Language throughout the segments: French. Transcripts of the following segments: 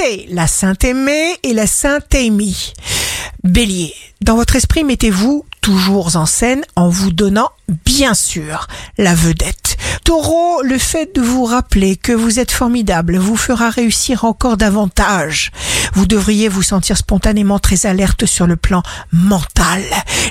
c'est la Sainte Aimée et la Sainte Amy. Bélier, dans votre esprit, mettez-vous toujours en scène en vous donnant, bien sûr, la vedette. Taureau, le fait de vous rappeler que vous êtes formidable vous fera réussir encore davantage. Vous devriez vous sentir spontanément très alerte sur le plan mental.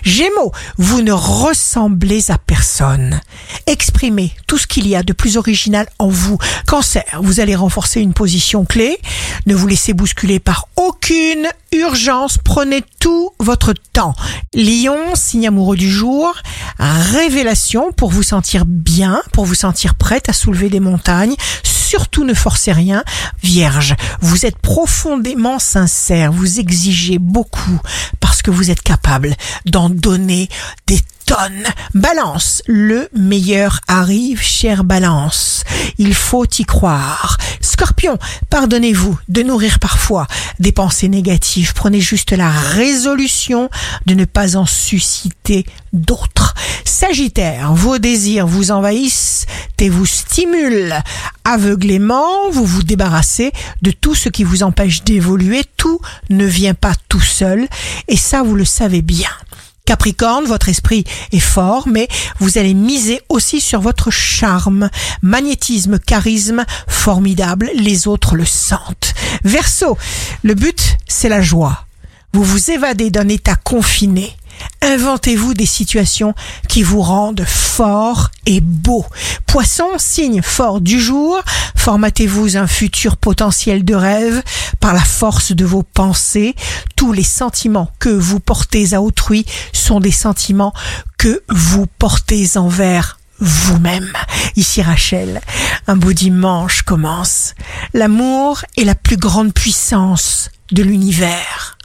Gémeaux, vous ne ressemblez à personne. Exprimez tout ce qu'il y a de plus original en vous. Cancer, vous allez renforcer une position clé. Ne vous laissez bousculer par aucune urgence. Prenez tout votre temps. Lion, signe amoureux du jour. Révélation pour vous sentir bien, pour vous sentir prête à soulever des montagnes. Surtout ne forcez rien. Vierge, vous êtes profondément sincère. Vous exigez beaucoup parce que vous êtes capable d'en donner des tonnes. Balance, le meilleur arrive, chère Balance. Il faut y croire. Scorpion, pardonnez-vous de nourrir parfois des pensées négatives. Prenez juste la résolution de ne pas en susciter d'autres. Sagittaire, vos désirs vous envahissent et vous stimulent. Aveuglément, vous vous débarrassez de tout ce qui vous empêche d'évoluer. Tout ne vient pas tout seul et ça, vous le savez bien. Capricorne, votre esprit est fort, mais vous allez miser aussi sur votre charme, magnétisme, charisme formidable, les autres le sentent. Verseau, le but, c'est la joie. Vous vous évadez d'un état confiné Inventez-vous des situations qui vous rendent fort et beau. Poisson, signe fort du jour, formatez-vous un futur potentiel de rêve par la force de vos pensées. Tous les sentiments que vous portez à autrui sont des sentiments que vous portez envers vous-même. Ici Rachel, un beau dimanche commence. L'amour est la plus grande puissance de l'univers.